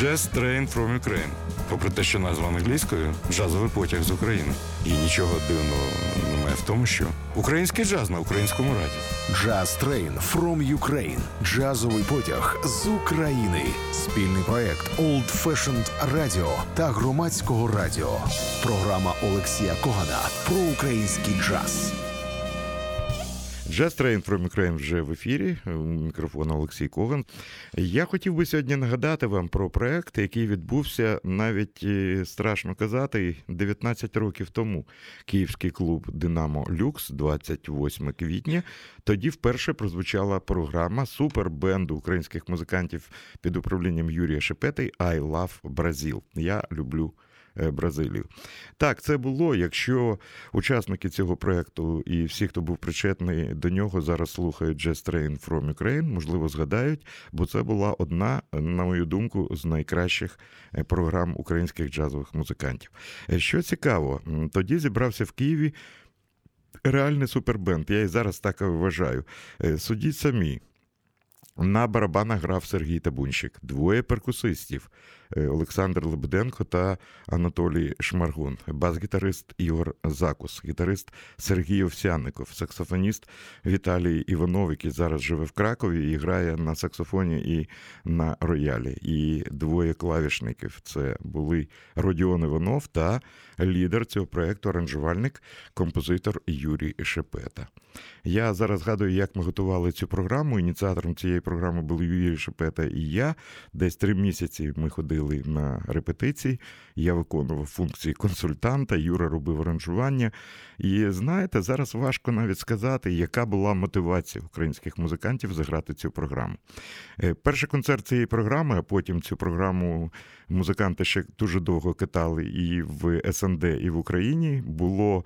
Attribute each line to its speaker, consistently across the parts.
Speaker 1: Jazz Train from Ukraine. Попри те, що назва англійською джазовий потяг з України. І нічого дивного немає в тому, що український джаз на українському раді.
Speaker 2: Jazz Train from Ukraine. Джазовий потяг з України. Спільний проект Old Fashioned Radio та громадського радіо. Програма Олексія Когана про український джаз.
Speaker 3: Train from Ukraine вже в ефірі. У мікрофона Олексій Коган. Я хотів би сьогодні нагадати вам про проект, який відбувся навіть е, страшно казати 19 років тому. Київський клуб Динамо Люкс, 28 квітня. Тоді вперше прозвучала програма супербенду українських музикантів під управлінням Юрія Шепети «I love Brazil». Я люблю. Е, Бразилію. Так, це було. Якщо учасники цього проекту і всі, хто був причетний до нього, зараз слухають Jazz Train from Ukraine, можливо, згадають, бо це була одна, на мою думку, з найкращих е, програм українських джазових музикантів. Е, що цікаво, тоді зібрався в Києві. Реальний супербенд, я і зараз так вважаю. Судіть самі. На барабанах грав Сергій Табунщик, двоє перкусистів. Е, Олександр Лебеденко та Анатолій Шмаргун, бас-гітарист Ігор Закус, гітарист Сергій Овсяников, саксофоніст Віталій Іванов, який зараз живе в Кракові і грає на саксофоні і на роялі. І двоє клавішників це були Родіон Іванов та лідер цього проєкту, аранжувальник, композитор Юрій Шепета. Я зараз згадую, як ми готували цю програму. Ініціатором цієї програми були Юрій Шепета і я. Десь три місяці ми ходили ходили на репетиції. Я виконував функції консультанта, Юра робив аранжування. І знаєте, зараз важко навіть сказати, яка була мотивація українських музикантів заграти цю програму. Е, перший концерт цієї програми, а потім цю програму музиканти ще дуже довго катали і в СНД, і в Україні. Було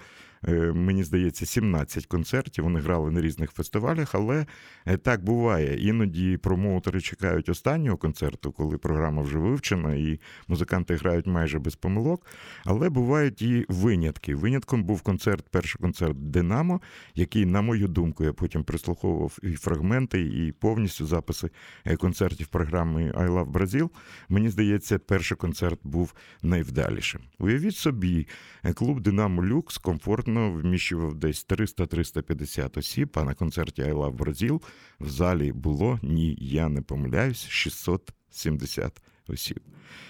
Speaker 3: мені здається, 17 концертів. Вони грали на різних фестивалях, але е, так буває. Іноді промоутери чекають останнього концерту, коли програма вже вивчена, і музиканти грають майже без помилок. Але бувають і винятки. Винятком був концерт, перший концерт Динамо, який, на мою думку, я потім прислуховував і фрагменти, і повністю записи е, концертів програми I Love Brazil. Мені здається, перший концерт був найвдалішим. Уявіть собі, клуб Динамо Люкс комфортно приблизно вміщував десь 300-350 осіб. А на концерті I Love Brazil в залі було ні, я не помиляюсь, 670 осіб.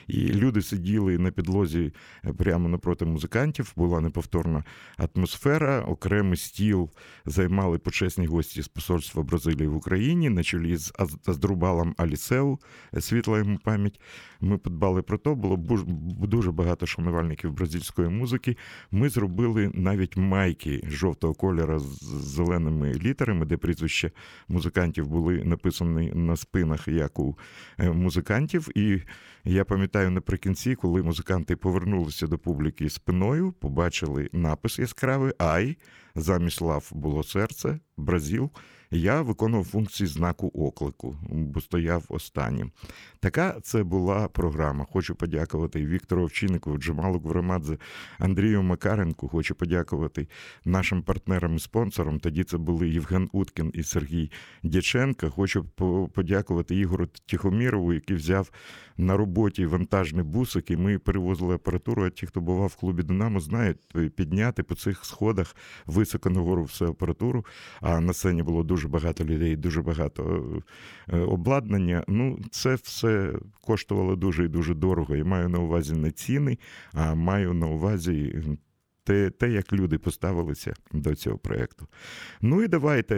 Speaker 3: І люди сиділи на підлозі е, прямо напроти музикантів. Була неповторна атмосфера. Окремий стіл займали почесні гості з посольства Бразилії в Україні на чолі з Аздрубалом Алісеу, е, світла йому пам'ять. Ми подбали про то. Було дуже багато шанувальників бразильської музики. Ми зробили навіть майки жовтого кольора з зеленими літерами, де прізвища музикантів були написані на спинах, як у е, музикантів. І я пам'ятаю наприкінці, коли музиканти повернулися до публіки спиною, побачили напис яскравий Ай, замість лав було серце, Бразил я виконував функції знаку оклику, бо стояв останнім. Така це була програма. Хочу подякувати Віктору Овчиннику, Джамалу Гврамадзе, Андрію Макаренку. Хочу подякувати нашим партнерам і спонсорам. Тоді це були Євген Уткін і Сергій Дяченко. Хочу подякувати Ігору Тихомірову, який взяв на роботі вантажний бусик, і ми перевозили апаратуру. А ті, хто бував в клубі Динамо, знають підняти по цих сходах високо нагору всю апаратуру. А на сцені було дуже дуже багато людей, дуже багато е, обладнання. Ну, це все коштувало дуже і дуже дорого. І маю на увазі не ціни, а маю на увазі. Те, те, як люди поставилися до цього проєкту. Ну і давайте,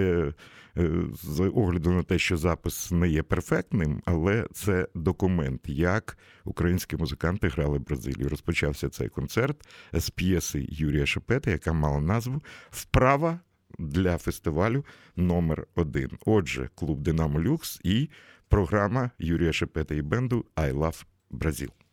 Speaker 3: е, з огляду на те, що запис не є перфектним, але це документ, як українські музиканти грали в Бразилії. Розпочався цей концерт з п'єси Юрія Шепета, яка мала назву Вправа для фестивалю номер один. Отже, клуб Динамо Люкс і програма Юрія Шепета і Бенду «I Love Brazil».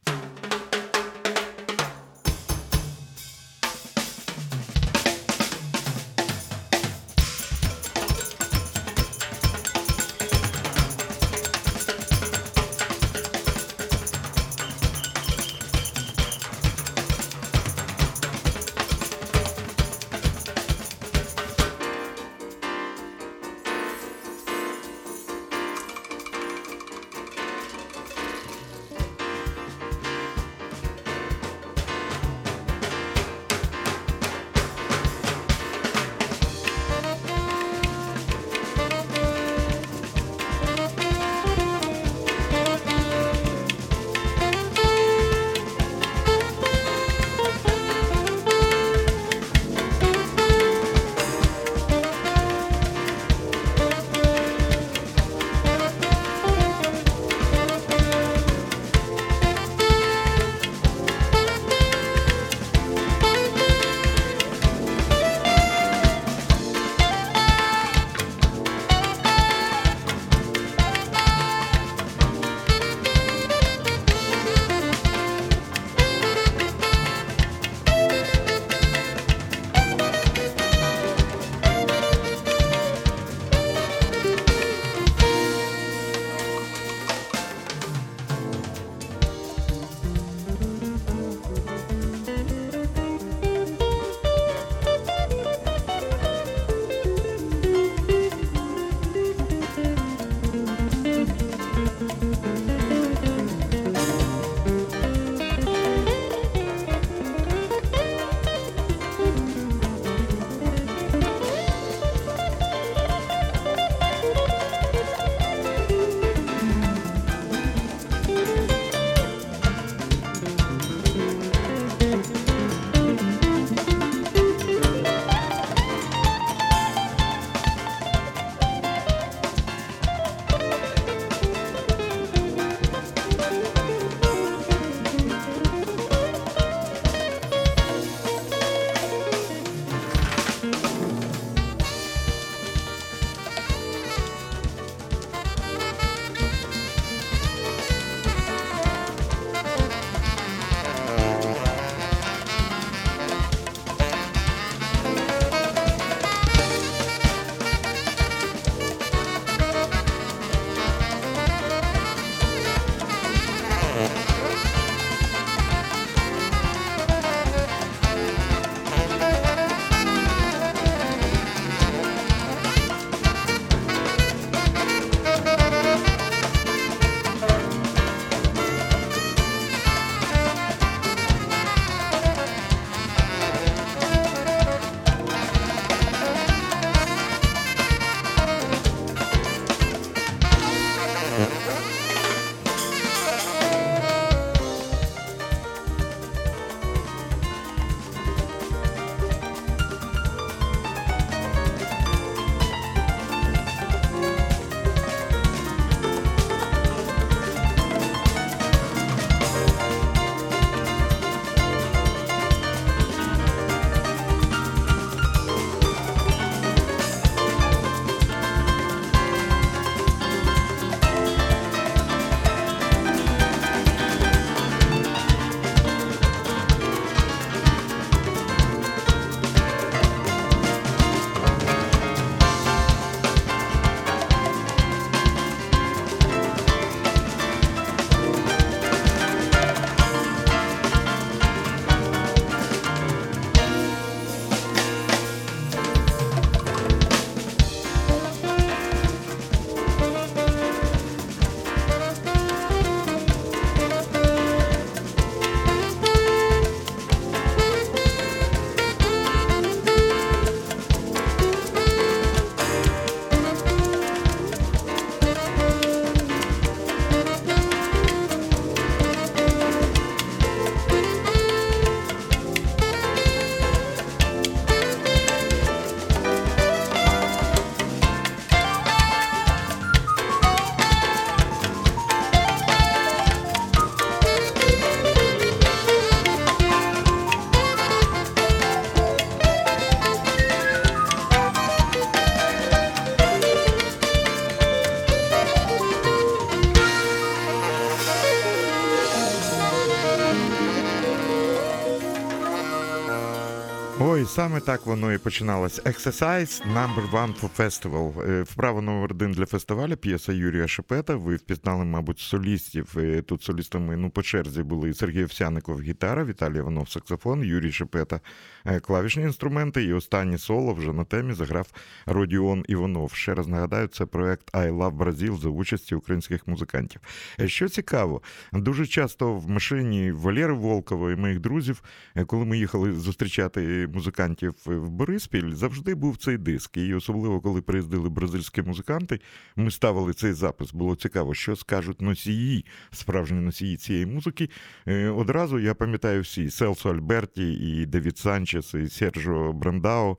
Speaker 3: Саме так воно і починалось. Exercise Number One for Festival. Е, Вправо номер один для фестивалю. П'єса Юрія Шепета. Ви впізнали, мабуть, солістів. Е, Тут солістами ну, по черзі були Сергій Овсяников гітара, Віталій Іванов саксофон, Юрій Шепета е, клавішні інструменти. І останнє соло вже на темі заграв Родіон Іванов. Ще раз нагадаю, це проект I Love Brazil за участі українських музикантів. Що цікаво, дуже часто в машині Валєри Волкова і моїх друзів, коли ми їхали зустрічати музикантів в Бориспіль, завжди був цей диск. І особливо, коли приїздили бразильські музиканти, ми ставили цей запис. Було цікаво, що скажуть носії, справжні носії цієї музики. Е, Одразу я пам'ятаю всі Селсо Альберті, і Девід Санчес, і Серджо Брандао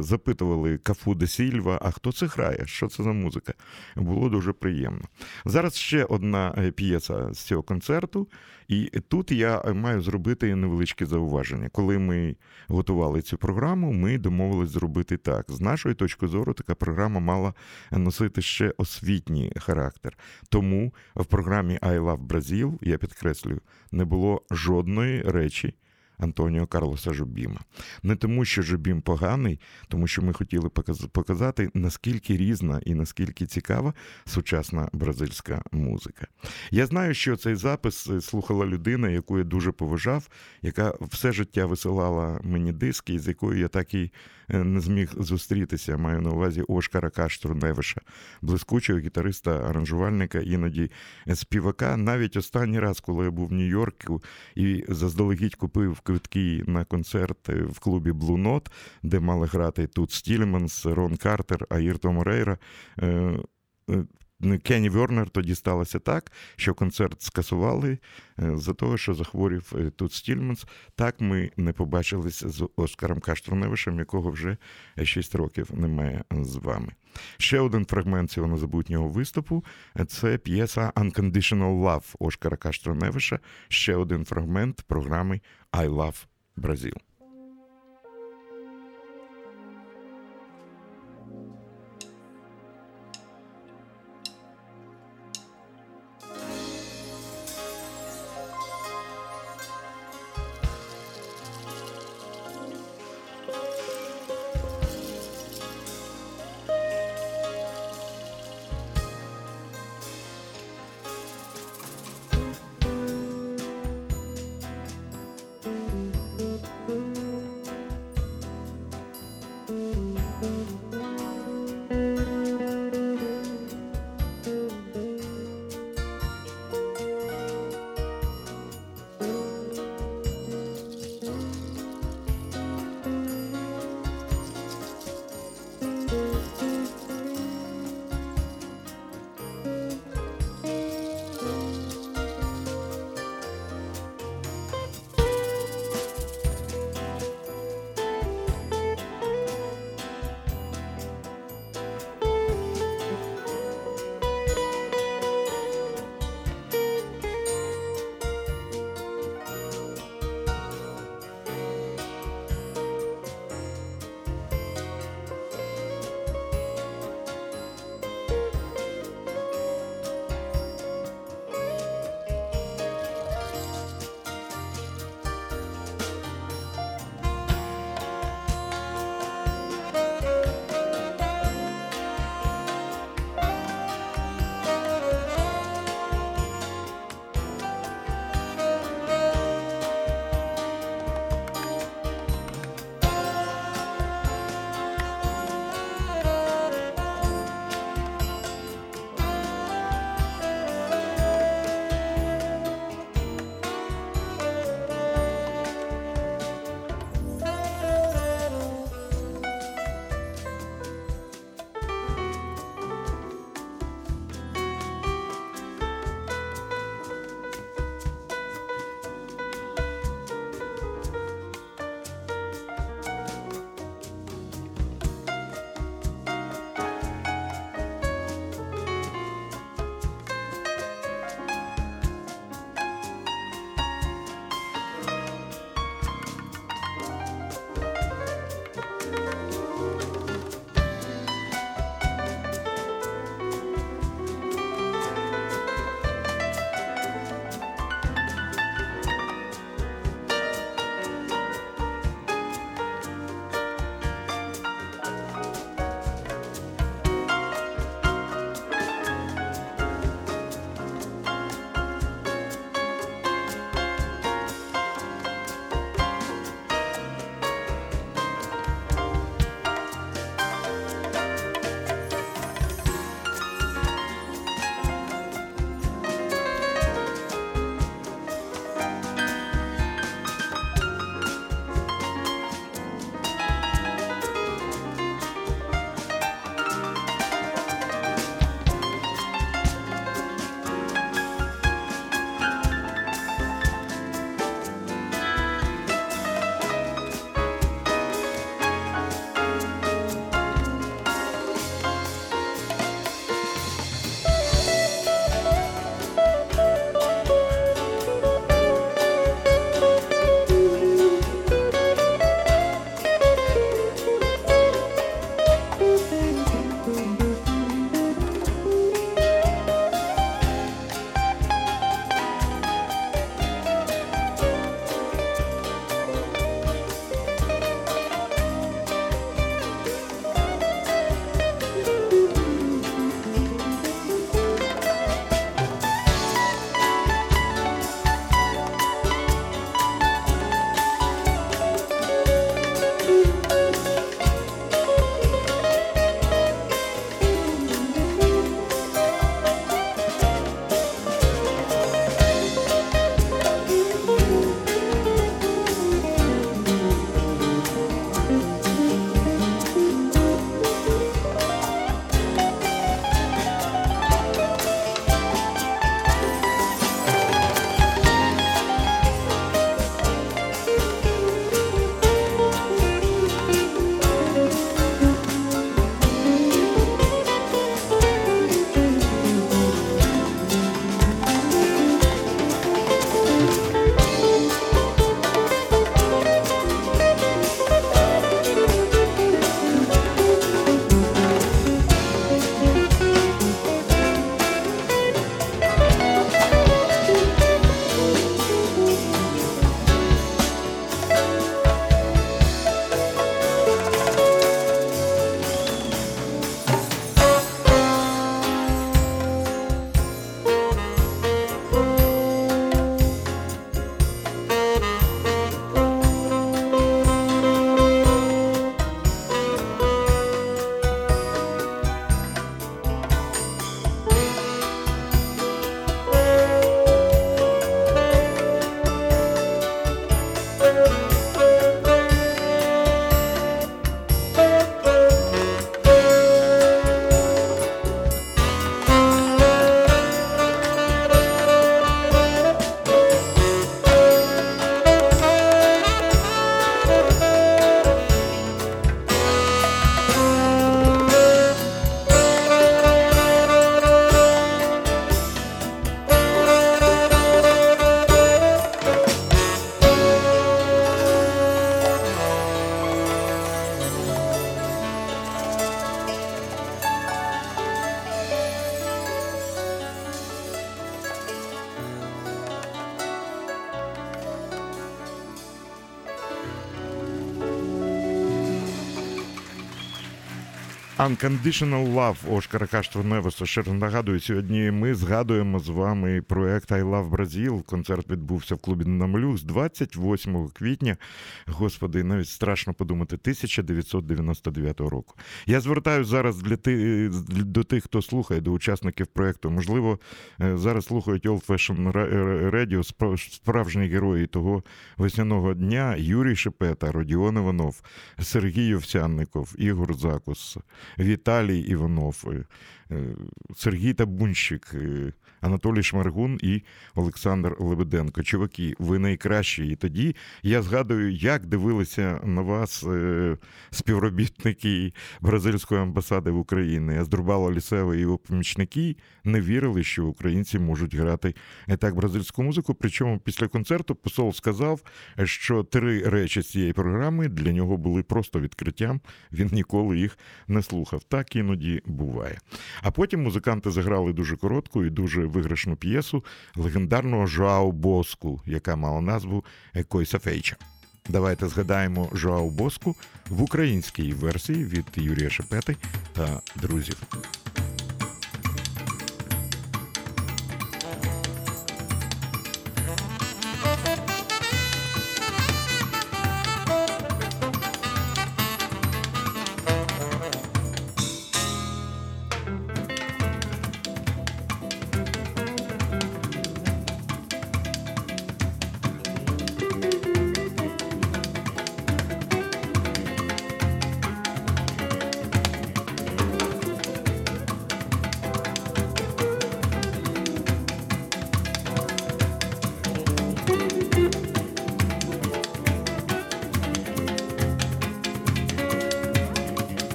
Speaker 3: запитували Кафу де Сільва, а хто це грає? Що це за музика? Було дуже приємно. Зараз ще одна е, п'єса з цього концерту, і тут я е, маю зробити невеличке зауваження. Коли ми готували цю програму, ми домовились зробити так. З нашої точки зору, така програма мала носити ще освітній характер. Тому в програмі I Love Brazil, я підкреслюю, не було жодної речі. Антоніо Карлоса Жобіма. Не тому, що Жобім поганий, тому що ми хотіли показати, наскільки різна і наскільки цікава сучасна бразильська музика. Я знаю, що цей запис е, слухала людина, яку я дуже поважав, яка все життя висилала мені диски, з якою я так і е, не зміг зустрітися. Маю на увазі Ошкара Каштру-Невиша, блискучого гітариста, аранжувальника, іноді е, співака. Навіть останній раз, коли я був в Нью-Йорку і заздалегідь купив квитки на концерт е, в клубі Blue Note, де мали грати тут Стільманс, Рон Картер, Аїрто Морейра. Е, Вернер тоді сталося так, що концерт скасували е, за того, що захворів е, тут Стільманс. Так ми не побачились з Оскаром Каштруневичем, якого вже 6 років немає з вами. Ще один фрагмент цього незабутнього виступу це п'єса Unconditional Love Оскара Каштруневича. Ще один фрагмент програми I Love Brazil. Unconditional Love Ошкара Каштурневеса. Ще раз нагадую, сьогодні ми згадуємо з вами проект I Love Brazil. Концерт відбувся в клубі Намлюк з 28 квітня. Господи, навіть страшно подумати, 1999 року. Я звертаюся зараз для ти, до тих, хто слухає, до учасників проекту. Можливо, е, зараз слухають Old Fashion Radio, справжні герої того весняного дня Юрій Шепета, Родіон Іванов, Сергій Овсянников, Ігор Закус, Віталій Іванов, е, Сергій Табунщик, е, Анатолій Шмаргун і Олександр Лебеденко. Чуваки, ви найкращі. І тоді я згадую, як дивилися на вас е, співробітники бразильської амбасади в Україні. Аздрубало Лісева і його помічники не вірили, що українці можуть грати так бразильську музику. Причому після концерту посол сказав, що три речі цієї програми для нього були просто відкриттям. Він ніколи їх не слухав. Так іноді буває. А потім музиканти заграли дуже коротку і дуже виграшну п'єсу легендарного Жоао Боску, яка мала назву Екойса Фейча. Давайте згадаємо Жоау Боску в українській версії від Юрія Шепети та друзів.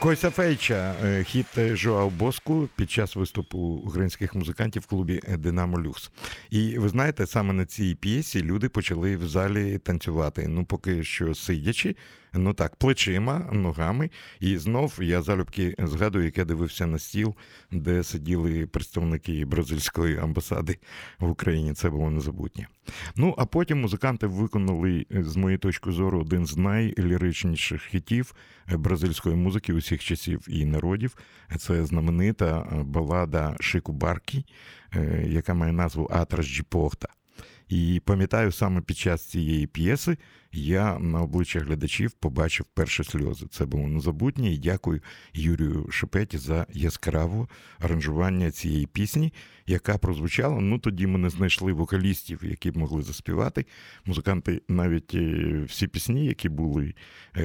Speaker 3: Кося Фейча, е, хіт Жоау Боску під час виступу українських музикантів в клубі Динамо Люкс. І ви знаєте, саме на цій п'єсі люди почали в залі танцювати. Ну, поки що сидячи, ну так, плечима, ногами. І знов я залюбки згадую, як я дивився на стіл, де сиділи представники бразильської амбасади в Україні. Це було незабутнє. Ну, а потім музиканти виконали, з моєї точки зору, один з найліричніших хітів бразильської музики усіх часів і народів. Це знаменита балада Шику Баркі, яка має назву Атрас Джіпохта. І пам'ятаю, саме під час цієї п'єси я на обличчя глядачів побачив перші сльози. Це було незабутнє. І дякую Юрію Шепеті за яскраве аранжування цієї пісні, яка прозвучала. Ну тоді ми не знайшли вокалістів, які б могли заспівати. Музиканти навіть всі пісні, які були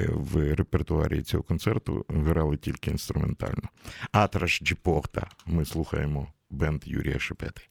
Speaker 3: в репертуарі цього концерту, грали тільки інструментально. Атраш Джіпохта. Ми слухаємо бенд Юрія Шепети.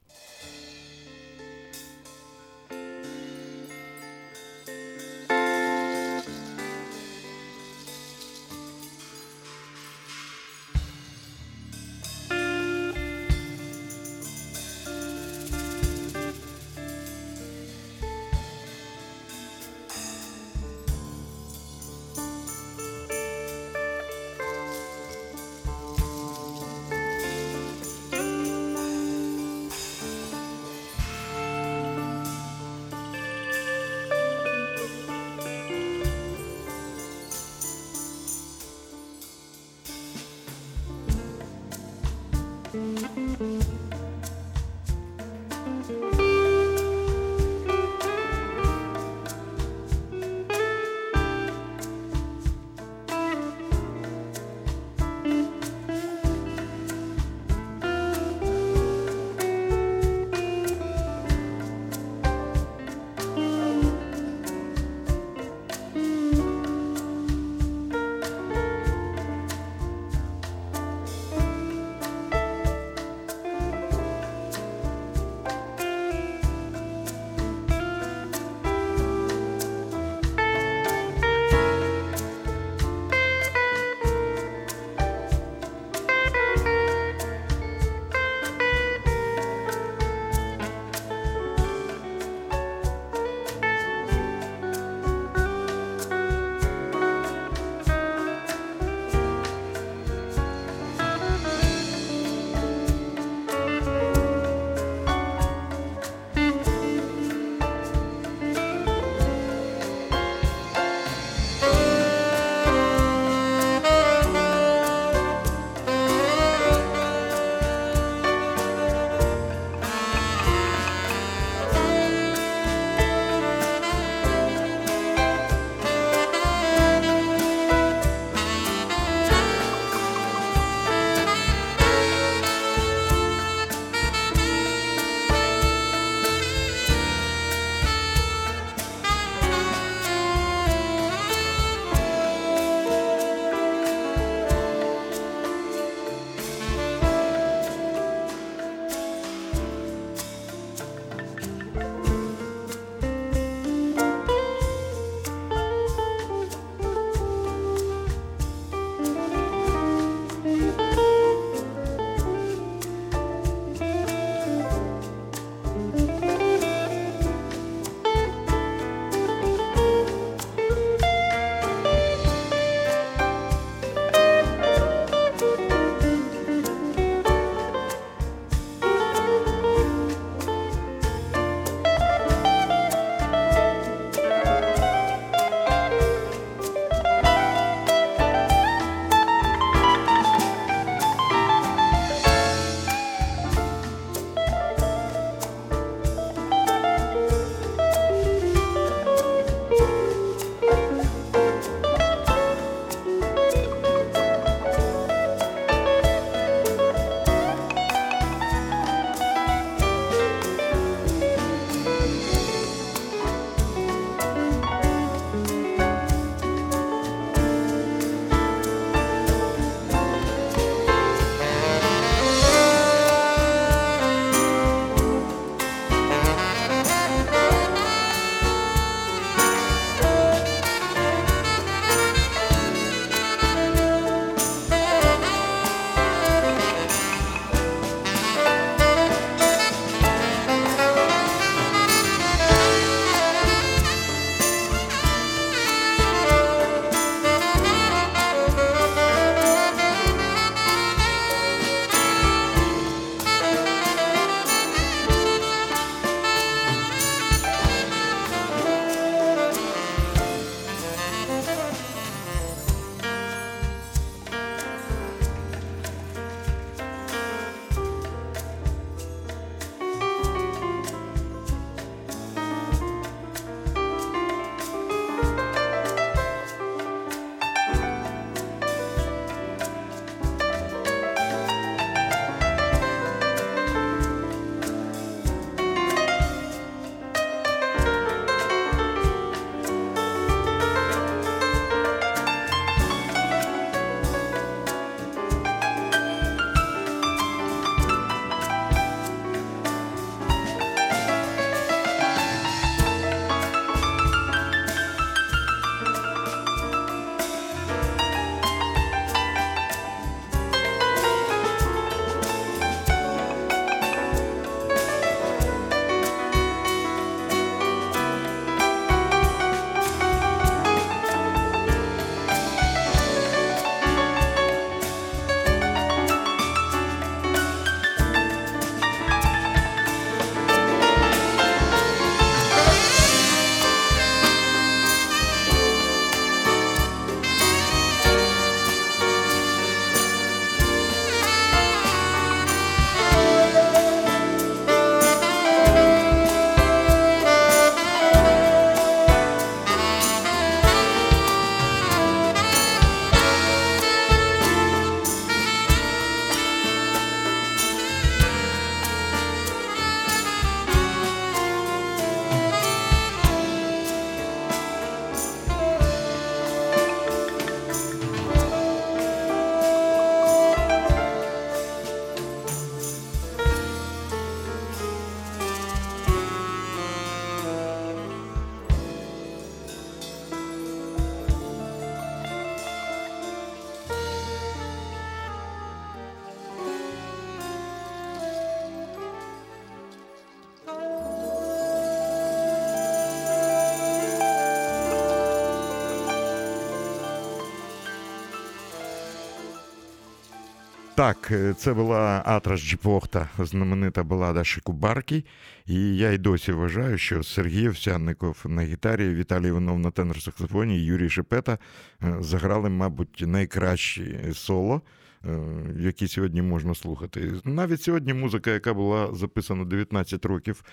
Speaker 3: Так, е, це була Атрас Джіпохта, знаменита балада Шикубарки. І я й досі вважаю, що Сергій Овсянников на гітарі, Віталій Іванов на тенор-саксофоні Юрій Шепета е, заграли, мабуть, найкращі соло. Е, які сьогодні можна слухати. Навіть сьогодні музика, яка була записана 19 років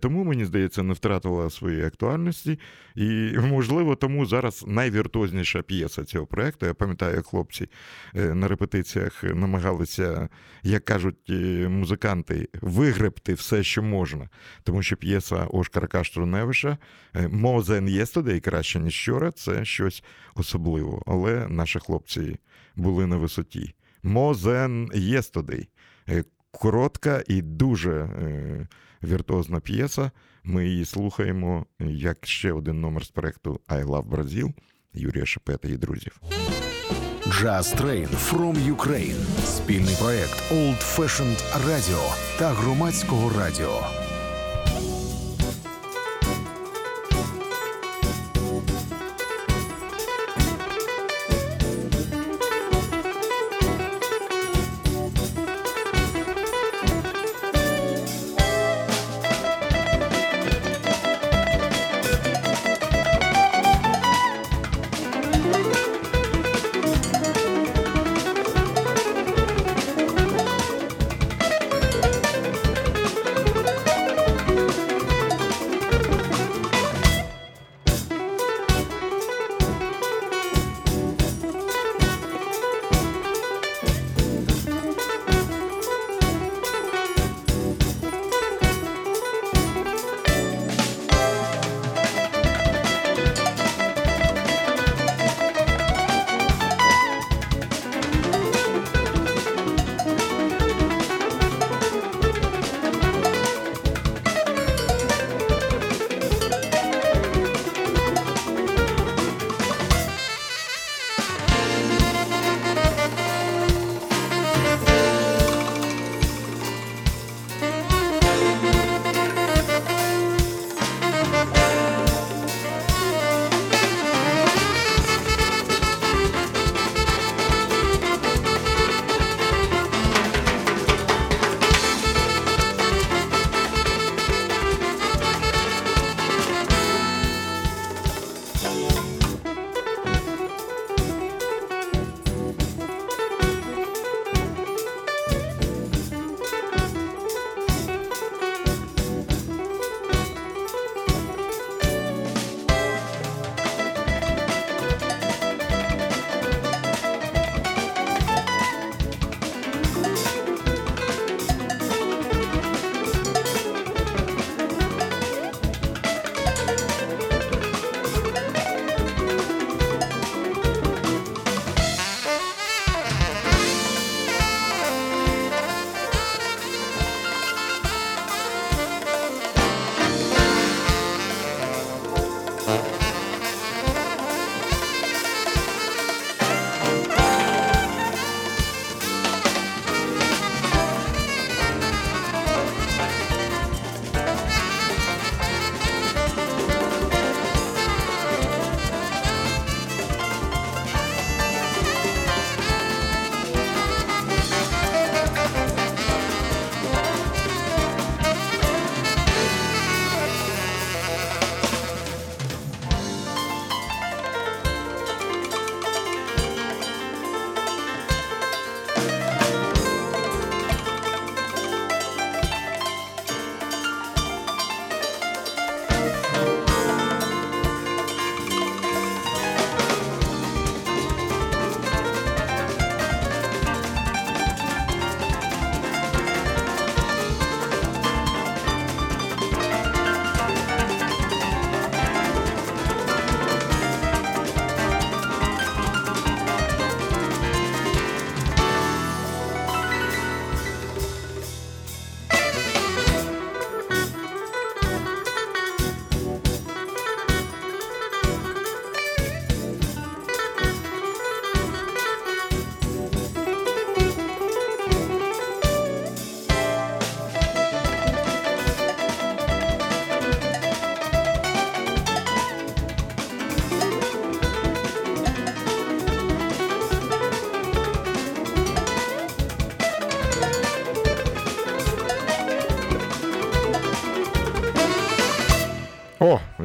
Speaker 3: тому, мені здається, не втратила своєї актуальності. І, можливо, тому зараз найвіртуозніша п'єса цього проєкту. Я пам'ятаю, як хлопці е, на репетиціях намагалися, як кажуть е, музиканти, вигребти все, що можна. Тому що п'єса Ошкара Каштруневиша «More than yesterday» краще, ніж вчора, це щось особливе. Але наші хлопці були на висоті. More Than. Е, коротка і дуже е, віртуозна п'єса. Ми її слухаємо як ще один номер з проекту I Love Brazil Юрія Шепета і друзів.
Speaker 2: Jazz Train from Ukraine. спільний проект Old Fashioned Radio та громадського радіо.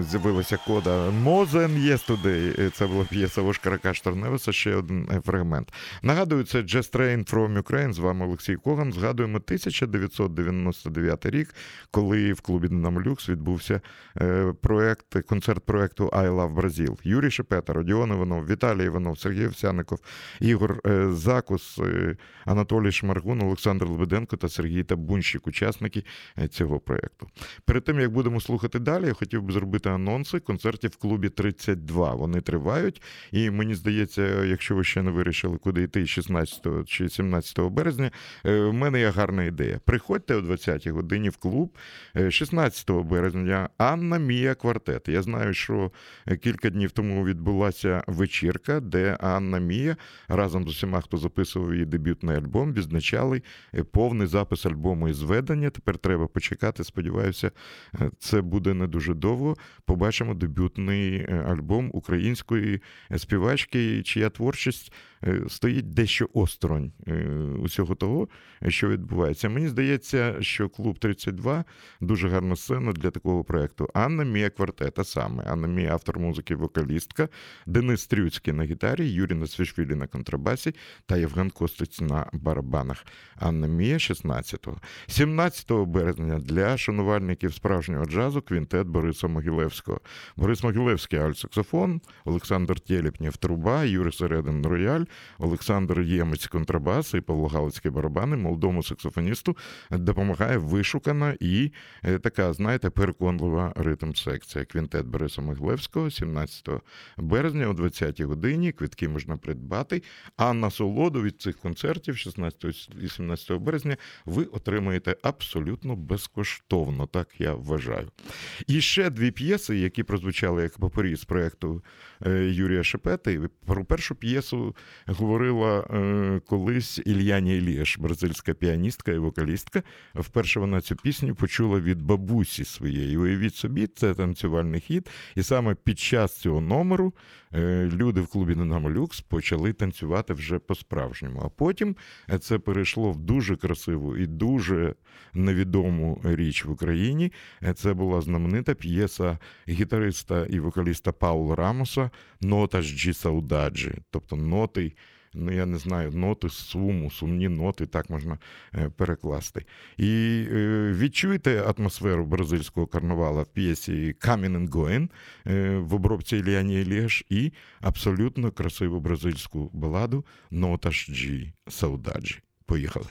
Speaker 3: З'явилася кода Мозен Yesterday. Це була п'єса Ошкара Кашторневеса, ще один е, фрагмент. Нагадую, це Just Train from Ukraine. З вами Олексій Коган. Згадуємо 1999 рік, коли в клубі Люкс відбувся е, проект, концерт проекту I Love Brazil. Юрій Шепета, Родіон Іванов, Віталій Іванов, Сергій Овсяников, Ігор е, Закус, Анатолій Шмаргун, Олександр Лебеденко та Сергій Табунщик, учасники цього проекту. Перед тим як будемо слухати далі, я хотів би зробити анонси концертів в клубі 32. Вони тривають. І мені здається, якщо ви ще не вирішили, куди йти 16 чи 17 березня, е, в мене є гарна ідея. Приходьте о 20-й годині в клуб 16 е, березня. Анна Мія квартет. Я знаю, що кілька днів тому відбулася вечірка, де Анна Мія разом з усіма, хто записував її дебютний альбом, відзначали е, повний запис альбому і зведення. Тепер треба почекати. Сподіваюся, це буде не дуже довго побачимо дебютний е, альбом української співачки, чия творчість Е, стоїть дещо осторонь е, усього того, що відбувається. Мені здається, що клуб 32 дуже гарна сцена для такого проекту. Анна Мія квартета саме. Анна Мія автор музики, вокалістка, Денис Стрюцький на гітарі, Юрій Нацвішвілі на контрабасі та Євген Костиць на барабанах. Анна Мія 16-го. 17 березня для шанувальників справжнього джазу квінтет Бориса Могилевського. Борис Могилевський альт-саксофон, Олександр Тєліпнєв труба, Юрій Середин рояль, Олександр Ємець контрабас і Павло Галицький барабани, молодому саксофоністу допомагає вишукана і е, така, знаєте, переконлива ритм секція. Квінтет Бориса Могилевського, 17 березня о 20-й годині. Квитки можна придбати. А насолоду від цих концертів, 16 і 17 березня, ви отримаєте абсолютно безкоштовно, так я вважаю. І ще дві п'єси, які прозвучали як папері з проєкту е, Юрія Шепети. Про першу п'єсу говорила е, колись Ільяні Ілієш, бразильська піаністка і вокалістка. Вперше вона цю пісню почула від бабусі своєї. Уявіть собі, це танцювальний хід. І саме під час цього номеру люди в клубі Динамо Люкс почали танцювати вже по-справжньому. А потім це перейшло в дуже красиву і дуже невідому річ в Україні. Це була знаменита п'єса гітариста і вокаліста Паула Рамоса Nota de Saudade, тобто ноти. Ну, я не знаю, ноти суму, сумні ноти, так можна е, перекласти. І е, відчуєте атмосферу бразильського карнавала в п'єсі Камінен Гоен в обробці Іліані Еліаш і абсолютно красиву бразильську баладу Notas de Saudade. Поїхали.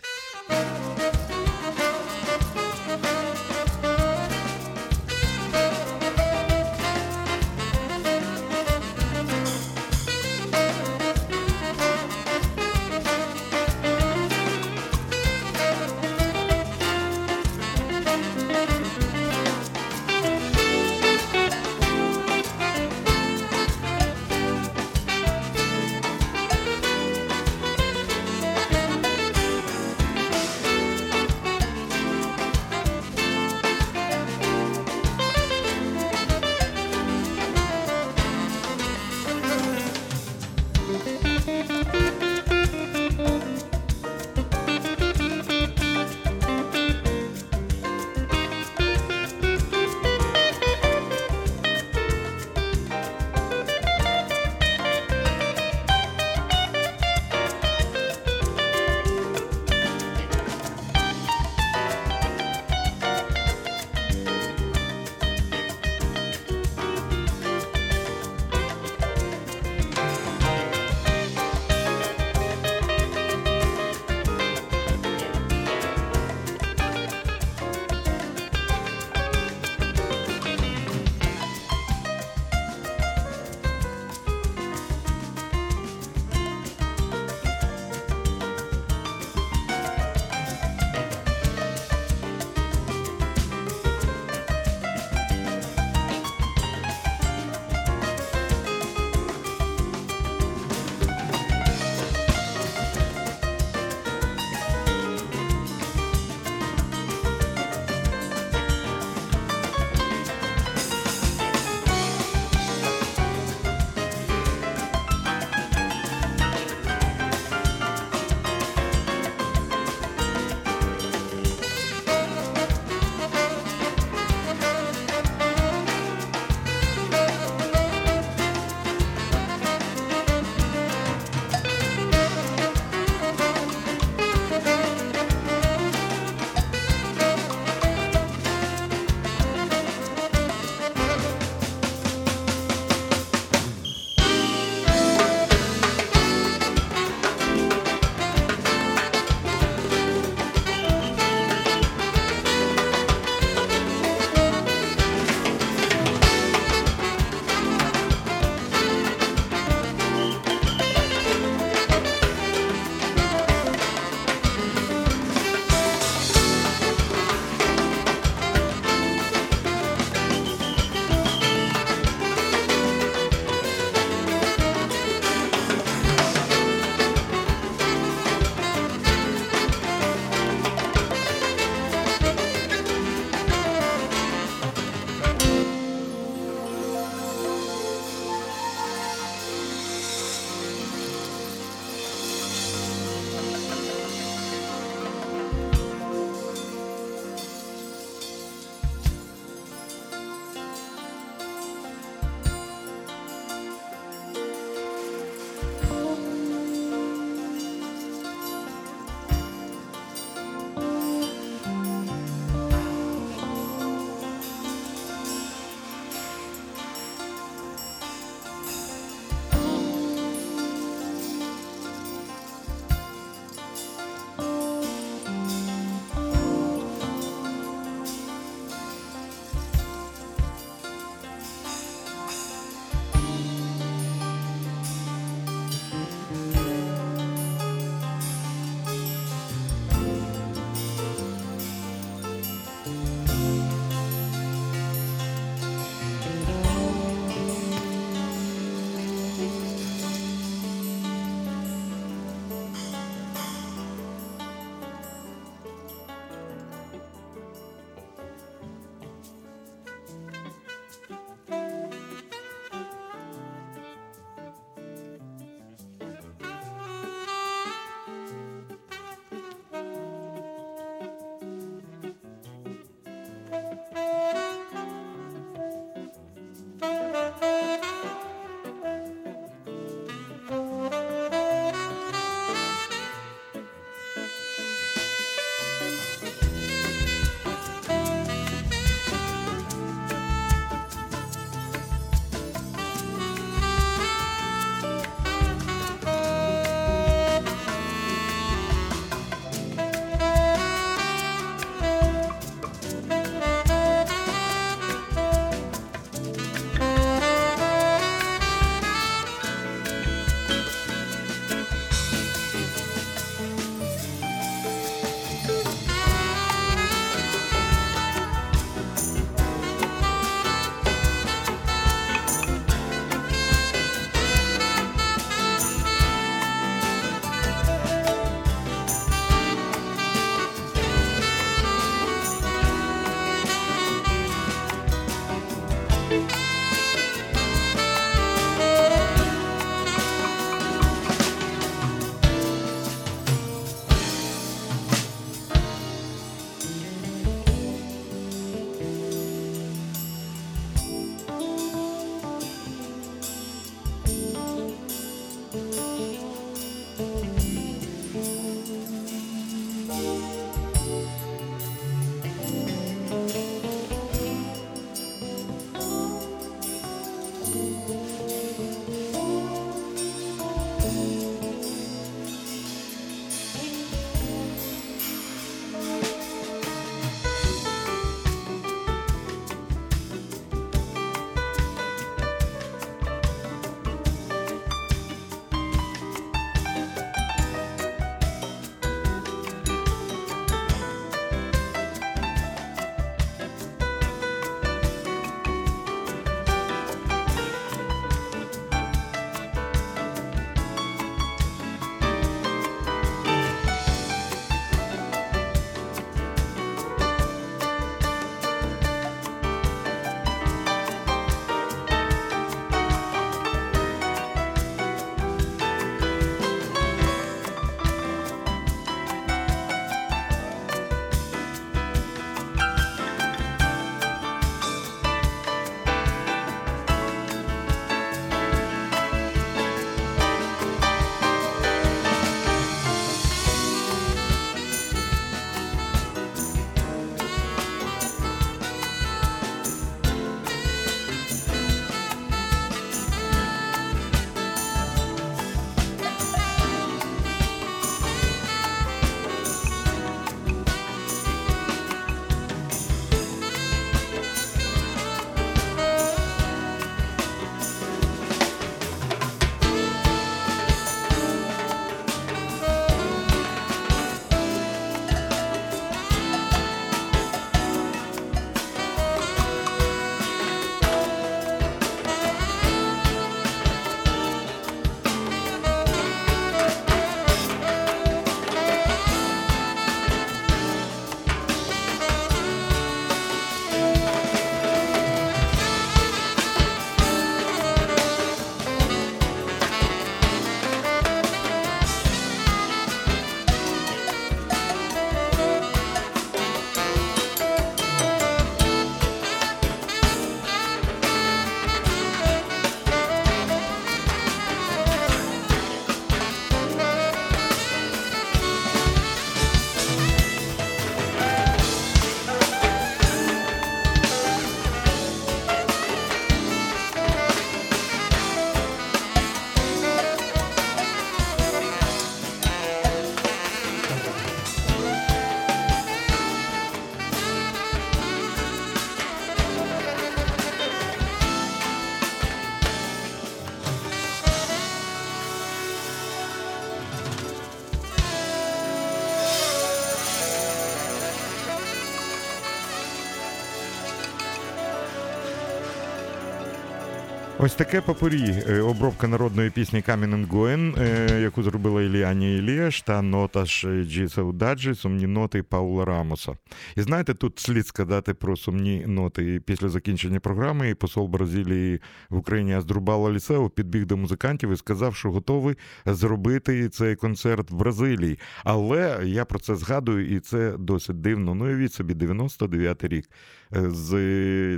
Speaker 3: Ось таке попурі. Е, обробка народної пісні Камінен Гоен, яку зробила Іліані Іліаш та Nota de Saudade, сумні ноти Паула Рамоса. І знаєте, тут слід сказати про сумні ноти. Після закінчення програми посол Бразилії в Україні Аздрубал Улісеа підбіг до музикантів і сказав, що готовий зробити цей концерт в Бразилії. Але я про це згадую, і це досить дивно. Ну, уявіть собі, 99-й рік. Е, з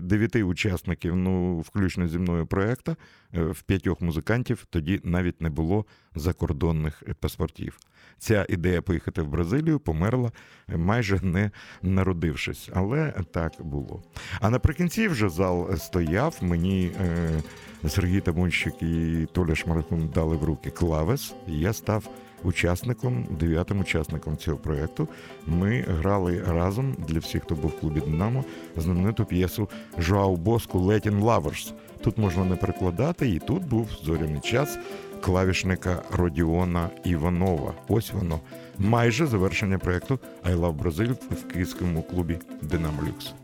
Speaker 3: дев'яти учасників, ну, включно зі мною проекту, е, в п'ятьох музикантів тоді навіть не було закордонних паспортів. Ця ідея поїхати в Бразилію померла майже не народившись, але так було. А наприкінці вже зал стояв. Мені е, Сергій Тамонщик і Толя Шмарахун дали в руки клавес, і я став учасником, дев'ятим учасником цього проєкту. Ми грали разом для всіх, хто був в клубі Динамо, знамениту п'єсу Жоау Боску Летін Лаверс. Тут можна не перекладати, і тут був зоряний час клавішника Родіона Іванова. Ось воно. Майже завершення проєкту I Love Brazil в київському клубі Динамо Люкс.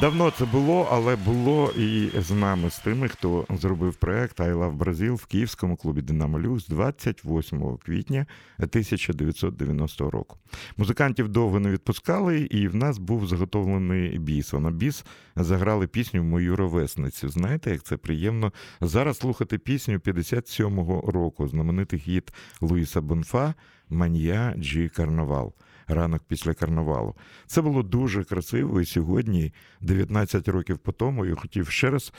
Speaker 3: Давно це було, але було і з нами, з тими, хто зробив проект I Love Brazil в київському клубі Динамо Люкс 28 квітня 1990 року. Музикантів довго не відпускали, і в нас був заготовлений біс. А на біс заграли пісню Мою ровесницю. Знаєте, як це приємно зараз слухати пісню 57-го року, знаменитий хіт Луїса Бонфа Manhã de Carnaval. Ранок після карнавалу. Це було дуже красиво. І сьогодні, 19 років по тому, я хотів ще раз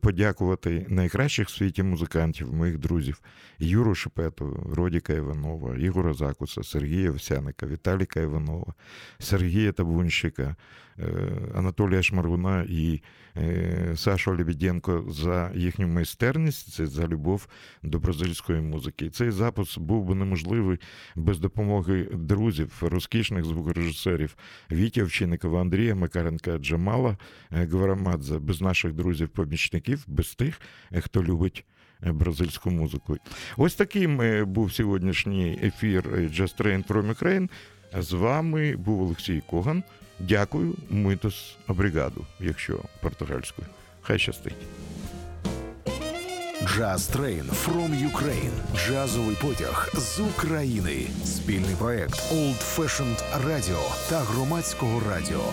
Speaker 3: подякувати найкращих в світі музикантів, моїх друзів: Юру Шепету, Родіка Іванова, Ігора Закуса, Сергія Овсяника, Віталіка Іванова, Сергія Табунщика, Анатолія Шмаргуна і Сашу Лебеденко за їхню майстерність, за любов до бразильської музики. Цей запис був би неможливий без допомоги друзів, розкішних звукорежисерів Вітя Овчинникова, Андрія Макаренка, Джамала Гварамадзе, без наших друзів-помічників, без тих, хто любить. Бразильську музику. Ось таким був сьогоднішній ефір Just Train from Ukraine. З вами був Олексій Коган. Дякую, митос бригаду, якщо португальською. Хай щастить.
Speaker 2: Jazz Train from Ukraine. Джазовий потяг з України. Спільний проект Old Fashioned Radio та громадського радіо.